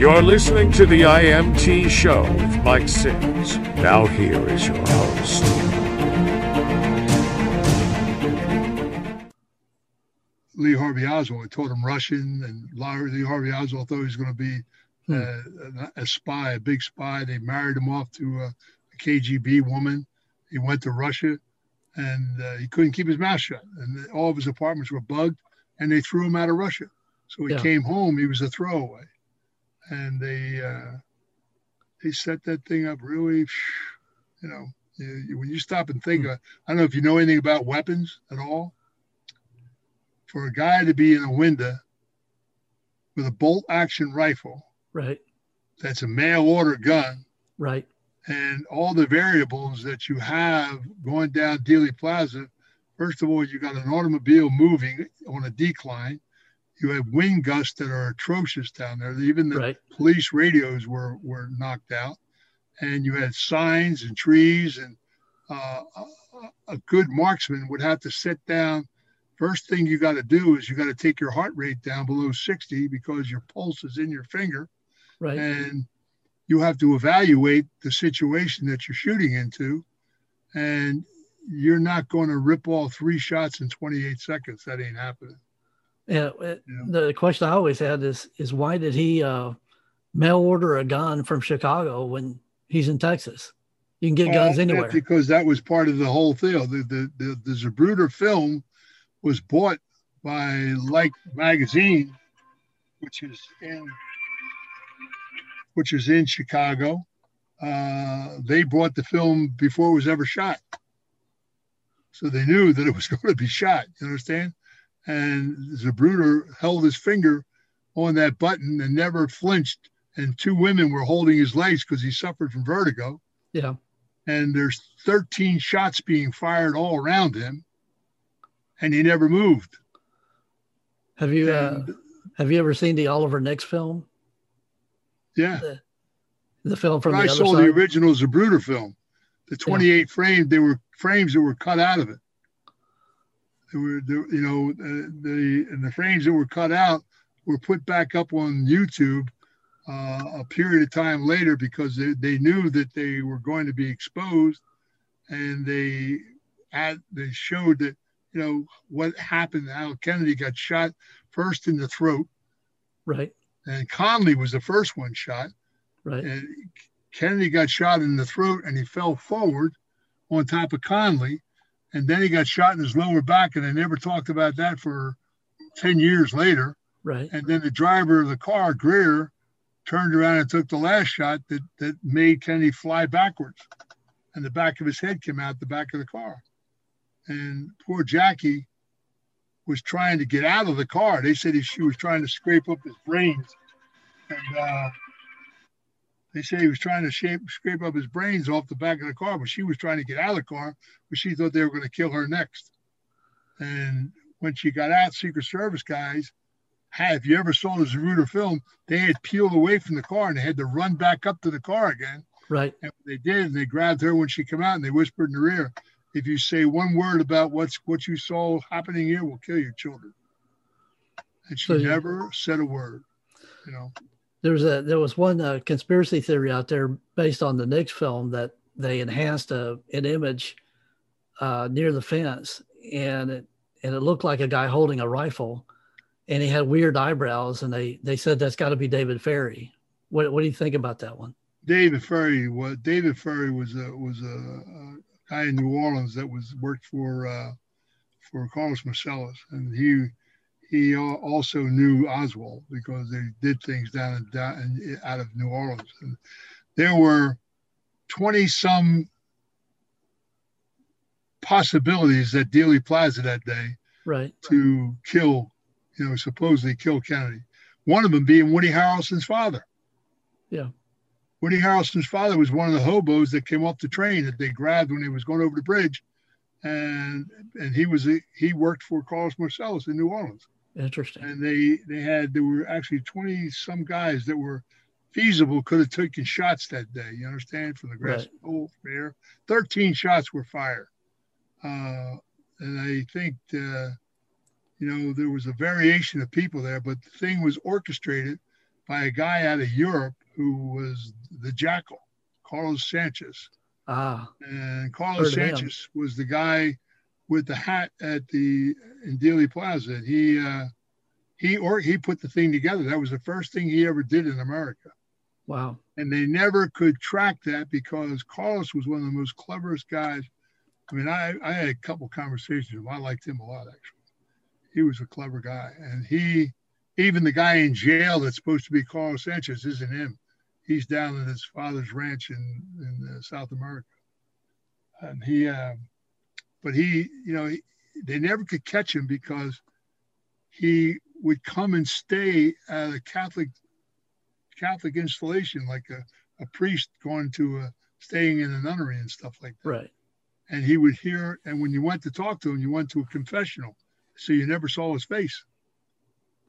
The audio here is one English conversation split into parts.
You're listening to the IMT Show with Mike Sims. Now, here is your host. Lee Harvey Oswald. taught him Russian, and Lee Harvey Oswald thought he was going to be uh, a, a, spy, a big spy. They married him off to a, a KGB woman. He went to Russia, and uh, he couldn't keep his mouth shut. And all of his apartments were bugged, and they threw him out of Russia. So he yeah. came home. He was a throwaway, and they uh, they set that thing up really. You know, when you stop and think, mm. I don't know if you know anything about weapons at all. For a guy to be in a window with a bolt action rifle, right? That's a mail order gun, right? And all the variables that you have going down Dealey Plaza. First of all, you got an automobile moving on a decline you have wind gusts that are atrocious down there. Even the right. police radios were were knocked out, and you had signs and trees. And uh, a, a good marksman would have to sit down. First thing you got to do is you got to take your heart rate down below 60 because your pulse is in your finger, right? And you have to evaluate the situation that you're shooting into, and you're not going to rip all three shots in 28 seconds. That ain't happening. Yeah, yeah. The question I always had is is why did he uh, mail order a gun from Chicago when he's in Texas? You can get guns uh, anywhere. Because that was part of the whole thing. The the the, the Zapruder film was bought by Life Magazine, which is in which is in Chicago. Uh, they bought the film before it was ever shot, so they knew that it was going to be shot. You understand? And Zapruder held his finger on that button and never flinched. And two women were holding his legs because he suffered from vertigo. Yeah. And there's 13 shots being fired all around him, and he never moved. Have you uh, have you ever seen the Orville Nix film? Yeah. The, the film from. I saw side? the original Zapruder film. The 28 yeah. frames, they were frames that were cut out of it. There were, there, you know, uh, the the frames that were cut out were put back up on YouTube uh, a period of time later because they, they knew that they were going to be exposed, and they had they showed that you know what happened, how Kennedy got shot first in the throat, right, and Connally was the first one shot, right, and Kennedy got shot in the throat and he fell forward on top of Connally and then he got shot in his lower back, and they never talked about that for ten years later. Right. And then the driver of the car, Greer, turned around and took the last shot that that made Kennedy fly backwards, and the back of his head came out the back of the car. And poor Jackie was trying to get out of the car. They said he, she was trying to scrape up his brains, and uh, they say he was trying to shape, scrape up his brains off the back of the car, but she was trying to get out of the car, but she thought they were going to kill her next. And when she got out, Secret Service guys had, if you ever saw the Zapruder film, they had peeled away from the car and they had to run back up to the car again. Right. And they did, and they grabbed her when she came out and they whispered in her ear, if you say one word about what's what you saw happening here, we'll kill your children. And she so, never said a word, you know there was a there was one uh, conspiracy theory out there based on the Nix film that they enhanced a, an image uh, near the fence, and it and it looked like a guy holding a rifle, and he had weird eyebrows, and they they said that's got to be David Ferrie. What what do you think about that one? David Ferrie was David Ferrie was a was a, a guy in New Orleans that was worked for uh, for Carlos Marcellus, and he he also knew Oswald because they did things down and down out of New Orleans. And there were 20 some possibilities at Dealey Plaza that day right. to kill, you know, supposedly kill Kennedy. One of them being Woody Harrelson's father. Yeah. Woody Harrelson's father was one of the hobos that came off the train that they grabbed when he was going over the bridge. And and he was a, he worked for Carlos Marcellus in New Orleans. Interesting. And they they had there were actually twenty some guys that were feasible could have taken shots that day. You understand from the grass right. there. Thirteen shots were fired, uh, and I think uh, you know there was a variation of people there, but the thing was orchestrated by a guy out of Europe who was the Jackal, Carlos Sanchez. Ah, And Carlos Sanchez was the guy with the hat at the in Dealey Plaza. And he uh, he or he put the thing together. That was the first thing he ever did in America. Wow. And they never could track that because Carlos was one of the most cleverest guys. I mean, I, I had a couple conversations with him. I liked him a lot, actually. He was a clever guy. And he, even the guy in jail that's supposed to be Carlos Sanchez isn't him. He's down at his father's ranch in, in uh, South America. And he, uh, but he, you know, he, they never could catch him because he would come and stay at a Catholic Catholic installation, like a, a priest going to a, staying in a nunnery and stuff like that. Right. And he would hear, and when you went to talk to him, you went to a confessional, so you never saw his face.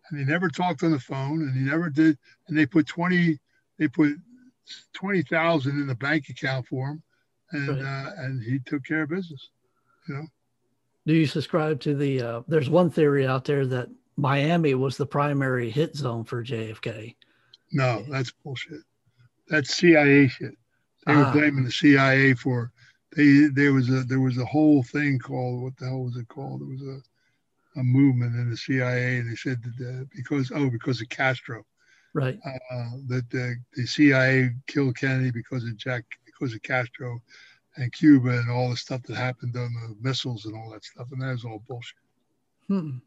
And he never talked on the phone, and he never did. And they put twenty, they put twenty thousand in the bank account for him, and Right. uh, and he took care of business. Know, Do you subscribe to the? Uh, there's one theory out there that Miami was the primary hit zone for JFK. no, that's bullshit. That's CIA shit. They were Ah. blaming the CIA for they there was a there was a whole thing called what the hell was it called? There was a a movement in the CIA, and they said that uh, because oh because of Castro, Right. uh, that the, the CIA killed Kennedy because of Jack because of Castro and Cuba and all the stuff that happened on the missiles and all that stuff, and that was all bullshit. Hmm.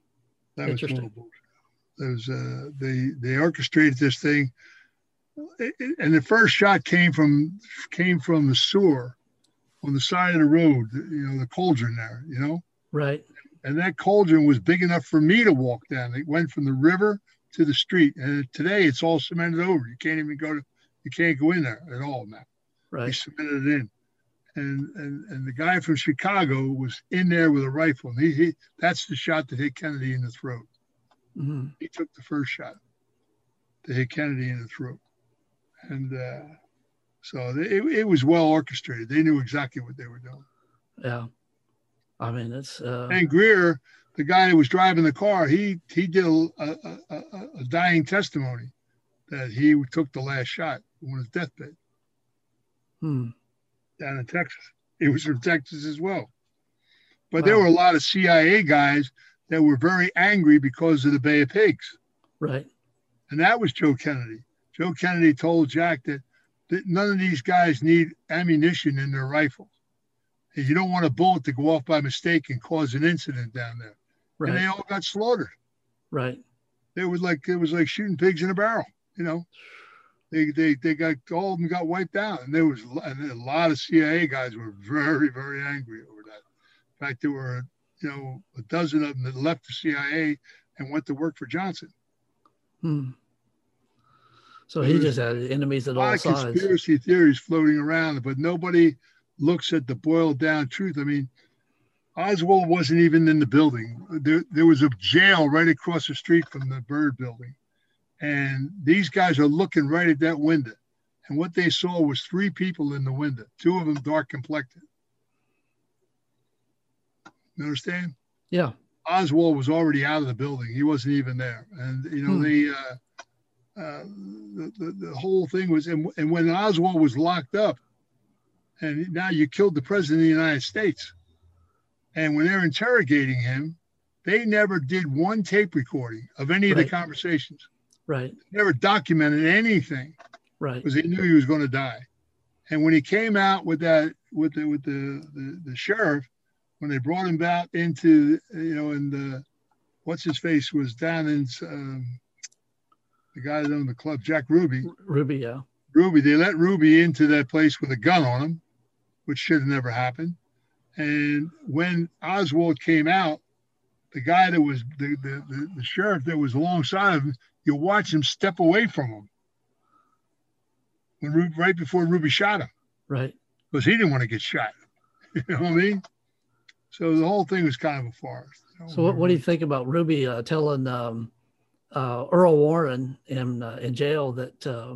That was total bullshit. There was uh, they they orchestrated this thing, It- it- and the first shot came from came from the sewer on the side of the road. You know the cauldron there. You know, Right. and that cauldron was big enough for me to walk down. It went from the river to the street, and today it's all cemented over. You can't even go to you can't go in there at all now. They Right. cemented it in. And, and and the guy from Chicago was in there with a rifle. And he, he that's the shot that hit Kennedy in the throat. hmm he took the first shot to hit Kennedy in the throat. And uh, so it, it was well orchestrated. They knew exactly what they were doing. Yeah. I mean, it's. Uh, And Greer, the guy who was driving the car, he he did a, a, a, a dying testimony that he took the last shot on his deathbed hmm. Down in Texas. He was from Texas as well. But there were a lot of CIA guys that were very angry because of the Bay of Pigs. Right. And that was Joe Kennedy. Joe Kennedy told Jack that, that none of these guys need ammunition in their rifles. And you don't want a bullet to go off by mistake and cause an incident down there. Right. And they all got slaughtered. Right. It was like it was like shooting pigs in a barrel, you know. They they they got all of them got wiped out. And there was and a lot of CIA guys were very, very angry over that. In fact, there were, you know, a dozen of them that left the CIA and went to work for Johnson. Hmm. So he There's just had enemies at all sides. conspiracy theories floating around, but nobody looks at the boiled down truth. I mean, Oswald wasn't even in the building. There, there was a jail right across the street from the Bird building. And these guys are looking right at that window. And what they saw was three people in the window, two of them dark complected. You understand? Yeah. Oswald was already out of the building. He wasn't even there. And, you know, Hmm. the, uh, uh, the, the, the whole thing was, and, and when Oswald was locked up, and now you killed the president of the United States. And when they're interrogating him, they never did one tape recording of any of the conversations, Right. never documented anything Right. because he knew he was going to die. And when he came out with that, with the with the, the the sheriff, when they brought him out into you know, and the what's his face was down in um, the guy that owned the club, Jack Ruby. Ruby. Yeah. Ruby, they let Ruby into that place with a gun on him, which should have never happened. And when Oswald came out, the guy that was the, the, the, the sheriff that was alongside of him, you watch him step away from him when right before Ruby shot him Right. because he didn't want to get shot. You know what I mean? So the whole thing was kind of a farce. So what, what do you think about Ruby uh, telling um, uh, Earl Warren in uh, in jail that uh,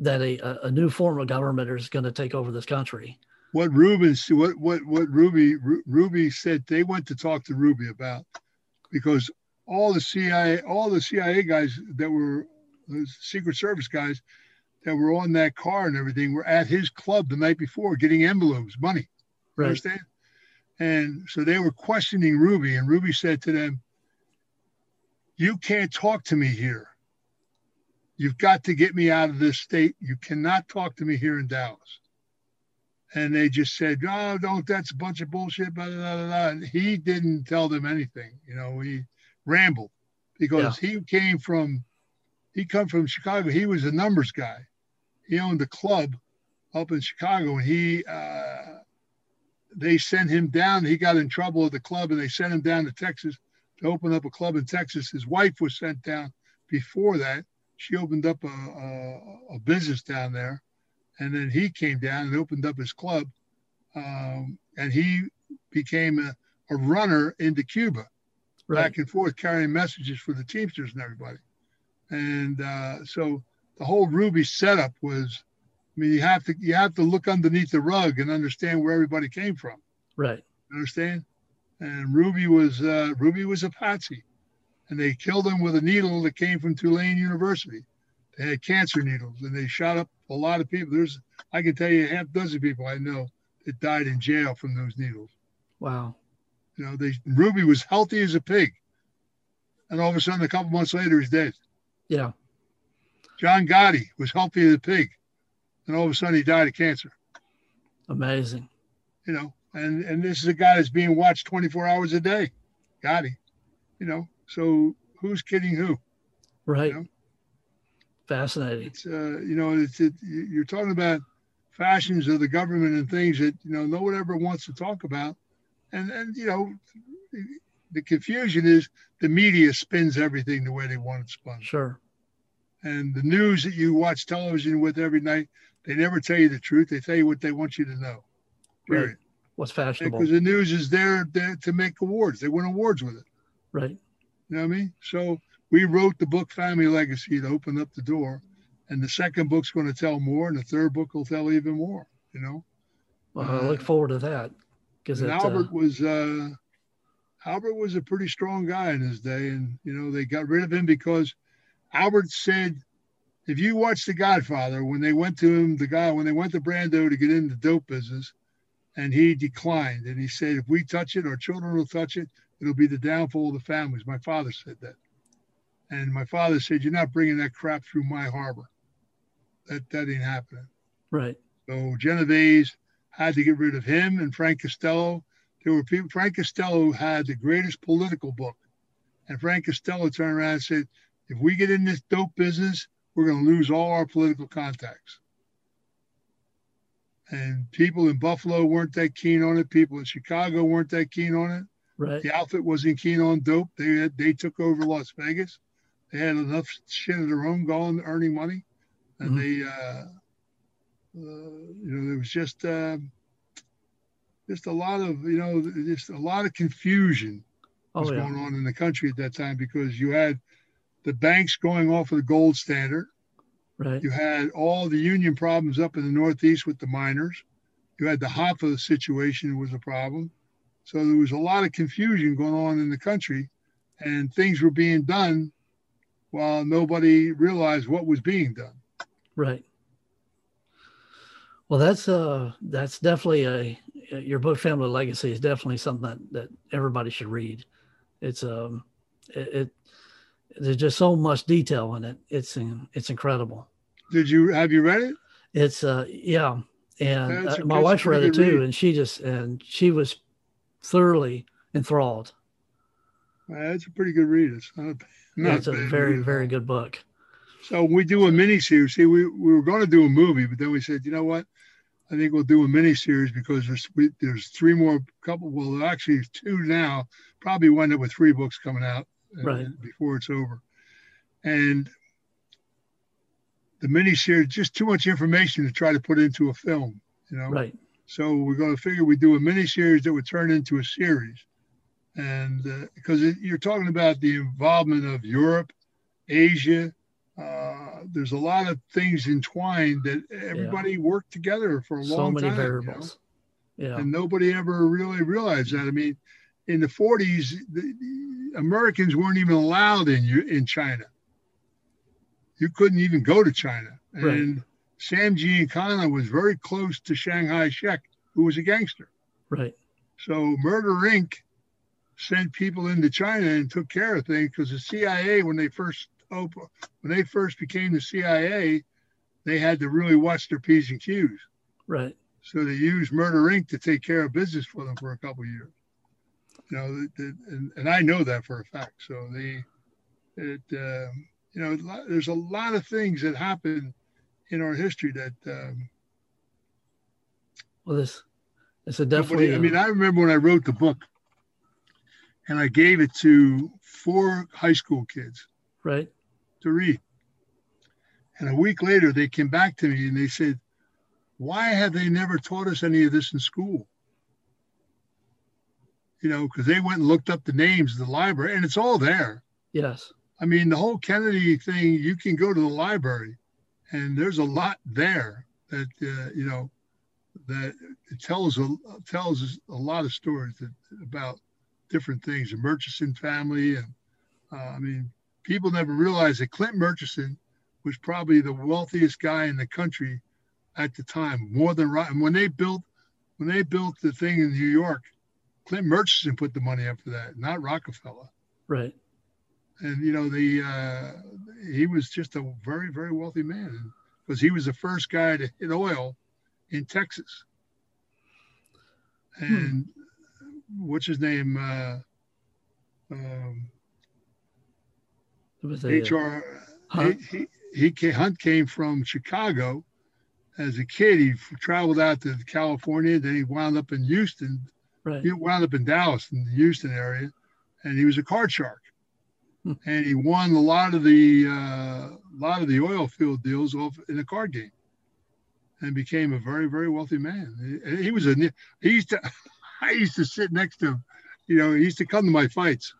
that a, a- a new form of government is going to take over this country? What Ruben, what what what Ruby Ruby said they went to talk to Ruby about because all the CIA all the CIA guys that were those Secret Service guys that were on that car and everything were at his club the night before getting envelopes, money. Right. Understand? And so they were questioning Ruby, and Ruby said to them, You can't talk to me here. You've got to get me out of this state. You cannot talk to me here in Dallas. And they just said, Oh, don't, that's a bunch of bullshit, blah, blah, blah, blah. And he didn't tell them anything. You know, he rambled because he came from, he come from Chicago. He was a numbers guy. He owned a club up in Chicago and he, uh, they sent him down. He got in trouble at the club and they sent him down to Texas to open up a club in Texas. His wife was sent down before that. She opened up a, a, a business down there. And then he came down and opened up his club. Um, and he became a, a runner into Cuba, Right. back and forth, carrying messages for the Teamsters and everybody. And uh, so the whole Ruby setup was, I mean, you have to you have to look underneath the rug and understand where everybody came from. Right. Understand? And Ruby was uh, Ruby was a patsy, and they killed him with a needle that came from Tulane University. They had cancer needles, and they shot up a lot of people. There's I can tell you a half dozen people I know that died in jail from those needles. Wow. You know, they Ruby was healthy as a pig, and all of a sudden, a couple months later, he's dead. Yeah. John Gotti was healthy as a pig, and all of a sudden, he died of cancer. Amazing. You know, and and this is a guy that's being watched 24 hours a day, Gotti. You know, so who's kidding who? Right. Yeah. Fascinating. It's uh, you know, it's it, you're talking about fashions of the government and things that you know no one ever wants to talk about, and and you know, the confusion is the media spins everything the way they want it spun. Sure. And the news that you watch television with every night, they never tell you the truth. They tell you what they want you to know. Right. What's fashionable. Because the news is there, there to make awards. They win awards with it. Right. You know what I mean? So we wrote the book Family Legacy to open up the door. And the second book's going to tell more, and the third book will tell even more, you know? Well, I look forward to that because Albert uh, was uh, Albert was a pretty strong guy in his day, and you know they got rid of him because Albert said, if you watch The Godfather, when they went to him, the guy when they went to Brando to get into the dope business, and he declined, and he said, if we touch it, our children will touch it. It'll be the downfall of the families. My father said that, and my father said, you're not bringing that crap through my harbor. That that ain't happening. right. So Genovese had to get rid of him and Frank Costello. There were people, Frank Costello had the greatest political book. And Frank Costello turned around and said, if we get in this dope business, we're going to lose all our political contacts. And people in Buffalo weren't that keen on it. People in Chicago weren't that keen on it. Right. The outfit wasn't keen on dope. They they took over Las Vegas. They had enough shit of their own going, earning money, and Mhm. they, uh, uh, you know, there was just uh, just a lot of you know just a lot of confusion was Oh yeah. going on in the country at that time because you had the banks going off of the gold standard. Right. You had all the union problems up in the Northeast with the miners. You had the Hoffa situation was a problem. So there was a lot of confusion going on in the country, and things were being done while nobody realized what was being done. Right. Well, that's uh that's definitely a your book Family Legacy is definitely something that, that everybody should read. It's um it, it there's just so much detail in it. It's it's incredible. Did you have you read it? It's uh yeah, and uh, my wife read it too, read. and she just and she was thoroughly enthralled. Uh, That's a pretty good read. It's not, It's a very very good book. So we do a mini series. See, we, we were going to do a movie, but then we said, you know what? I think we'll do a mini series because there's we, there's three more couple. Well, actually two now. Probably wind up with three books coming out uh, Right. before it's over. And the mini series just too much information to try to put into a film. You know. Right. So we're going to figure we do a mini series that would turn into a series, and uh, because it, you're talking about the involvement of Europe, Asia, uh, there's a lot of things entwined that everybody worked together for a So long many time, you know? variables. Yeah. and nobody ever really realized that. I mean, in the 40s, the, the Americans weren't even allowed in in China. you couldn't even go to China. Right. And Sam Giancana was very close to Chiang Kai-shek, who was a gangster. Right. So Murder Inc. sent people into China and took care of things because the CIA, when they first opened, when they first became the CIA, they had to really watch their p's and q's. Right. So they used Murder Inc. to take care of business for them for a couple of years. You know, the, the, and, and I know that for a fact. So they, it, um, you know, there's a lot of things that happen in our history that um, Well, this it's a definitely. I mean, I remember when I wrote the book, and I gave it to four high school kids right. to read. And a week later, they came back to me and they said, Why have they never taught us any of this in school? You know, because they went and looked up the names of the library and it's all there. Yes. I mean, the whole Kennedy thing, you can go to the library and there's a lot there that, uh, you know, that it tells a, tells us a lot of stories that, about different things, the Murchison family. And uh, I mean, people never realized that Clint Murchison was probably the wealthiest guy in the country at the time, more than right. And when they built, when they built the thing in New York, Clint Murchison put the money up for that, not Rockefeller Right. and you know the uh, he was just a very very wealthy man because he was the first guy to hit oil in Texas. And what's his name? Uh, um, a, HR. Hunt. He, he, he came, Hunt came from Chicago as a kid. He traveled out to California. Then he wound up in Houston. right. He wound up in Dallas in the Houston area, and he was a card shark. Hmm. And he won a lot of the uh, lot of the oil field deals off in a card game, and became a very very wealthy man. He, he was a he used to I used to sit next to him, you know. He used to come to my fights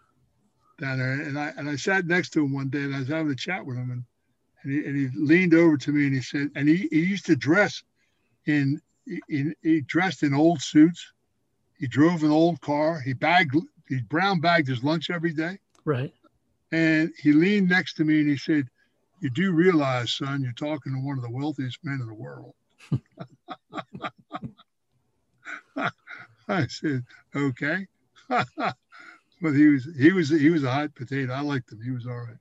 down there, and I and I sat next to him one day, and I was having a chat with him, and and he, and he leaned over to me and he said, and he, he used to dress in, in he dressed in old suits he drove an old car. He bagged, he brown bagged his lunch every day. Right. And he leaned next to me and he said, You do realize, son, you're talking to one of the wealthiest men in the world. I said, Okay. but he was he was he was a hot potato. I liked him. He was all right.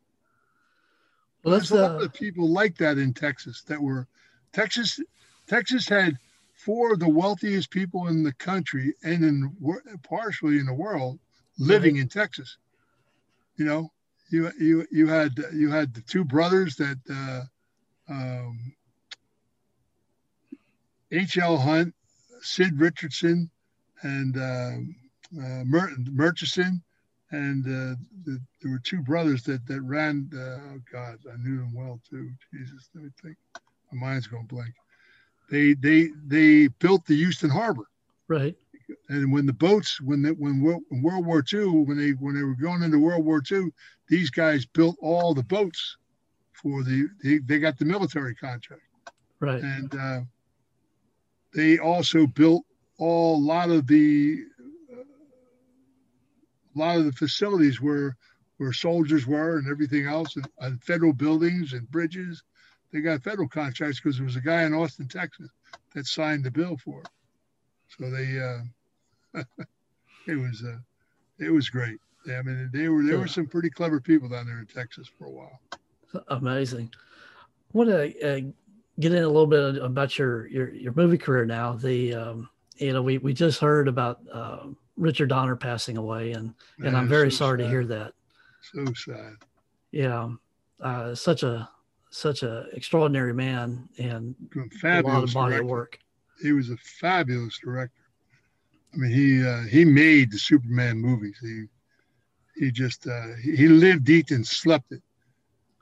Well, let's. There's a lot Uh, of people like that in Texas that were Texas. Texas had four of the wealthiest people in the country and in partially in the world living in Texas. You know, you you you had you had the two brothers that uh, um, H.L. Hunt, Sid Richardson, and um uh, Mur- Murchison, and uh, the, there were two brothers that that ran. Uh, oh God, I knew them well too. Jesus, let me think. My mind's going blank. They they they built the Houston Harbor, right. and when the boats when the, when World, World War II when they when they were going into World War II, these guys built all the boats for the they, they got the military contract Right. and uh, they also built all a lot of the a lot of the facilities where where soldiers were and everything else and, and federal buildings and bridges they got federal contracts because there was a guy in austin texas that signed the bill for it so they uh, it was uh, it was great i mean they were there were some pretty clever people down there in texas for a while Amazing. I want to uh, get in a little bit about your your, your movie career now. The um, you know we, we just heard about uh, Richard Donner passing away, and and I'm very so sorry to hear that. so sad Yeah, uh, such a such a extraordinary man and a lot fabulous of body director. work. he was a fabulous director. I mean, he uh, he made the Superman movies. He he just uh, he, he lived, eat, and slept it.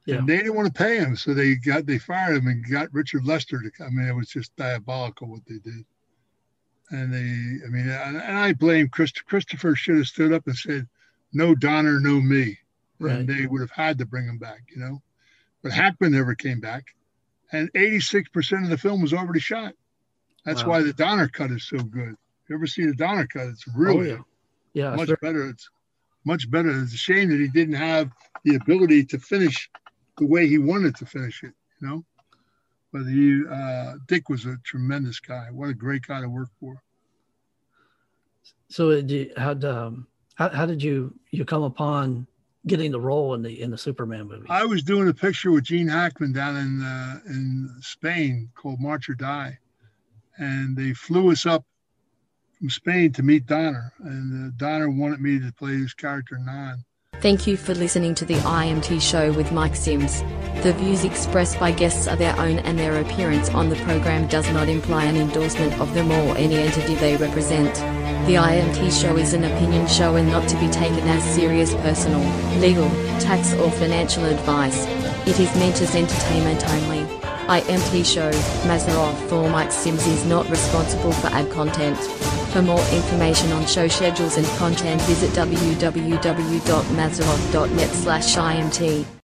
Yeah. And they didn't want to pay him, so they got they fired him and got Richard Lester to come. I mean, it was just diabolical what they did. And they, I mean, and, and I blame Christ, Christopher should have stood up and said, "No Donner, no me," Right. and they would have had to bring him back, you know. But Hackman never came back, and 86% of the film was already shot. That's Wow. why the Donner cut is so good. You ever see the Donner cut? It's really oh, yeah. Yeah. much very- better. It's much better. It's a shame that he didn't have the ability to finish the way he wanted to finish it, you know. But he, uh, Dick was a tremendous guy. What a great guy to work for. So, did how, um, how, how did you you come upon getting the role in the in the Superman movie? I was doing a picture with Gene Hackman down in uh, in Spain called March or Die, and they flew us up from Spain to meet Donner, and uh, Donner wanted me to play his character Non. Thank you for listening to the IMT show with Mike Sims. The views expressed by guests are their own and their appearance on the program does not imply an endorsement of them or any entity they represent. The IMT show is an opinion show and not to be taken as serious personal, legal, tax or financial advice. It is meant as entertainment only. IMT show, Mazaroff for Mike Sims is not responsible for ad content. For more information on show schedules and content visit www.mazaroff.net slash IMT.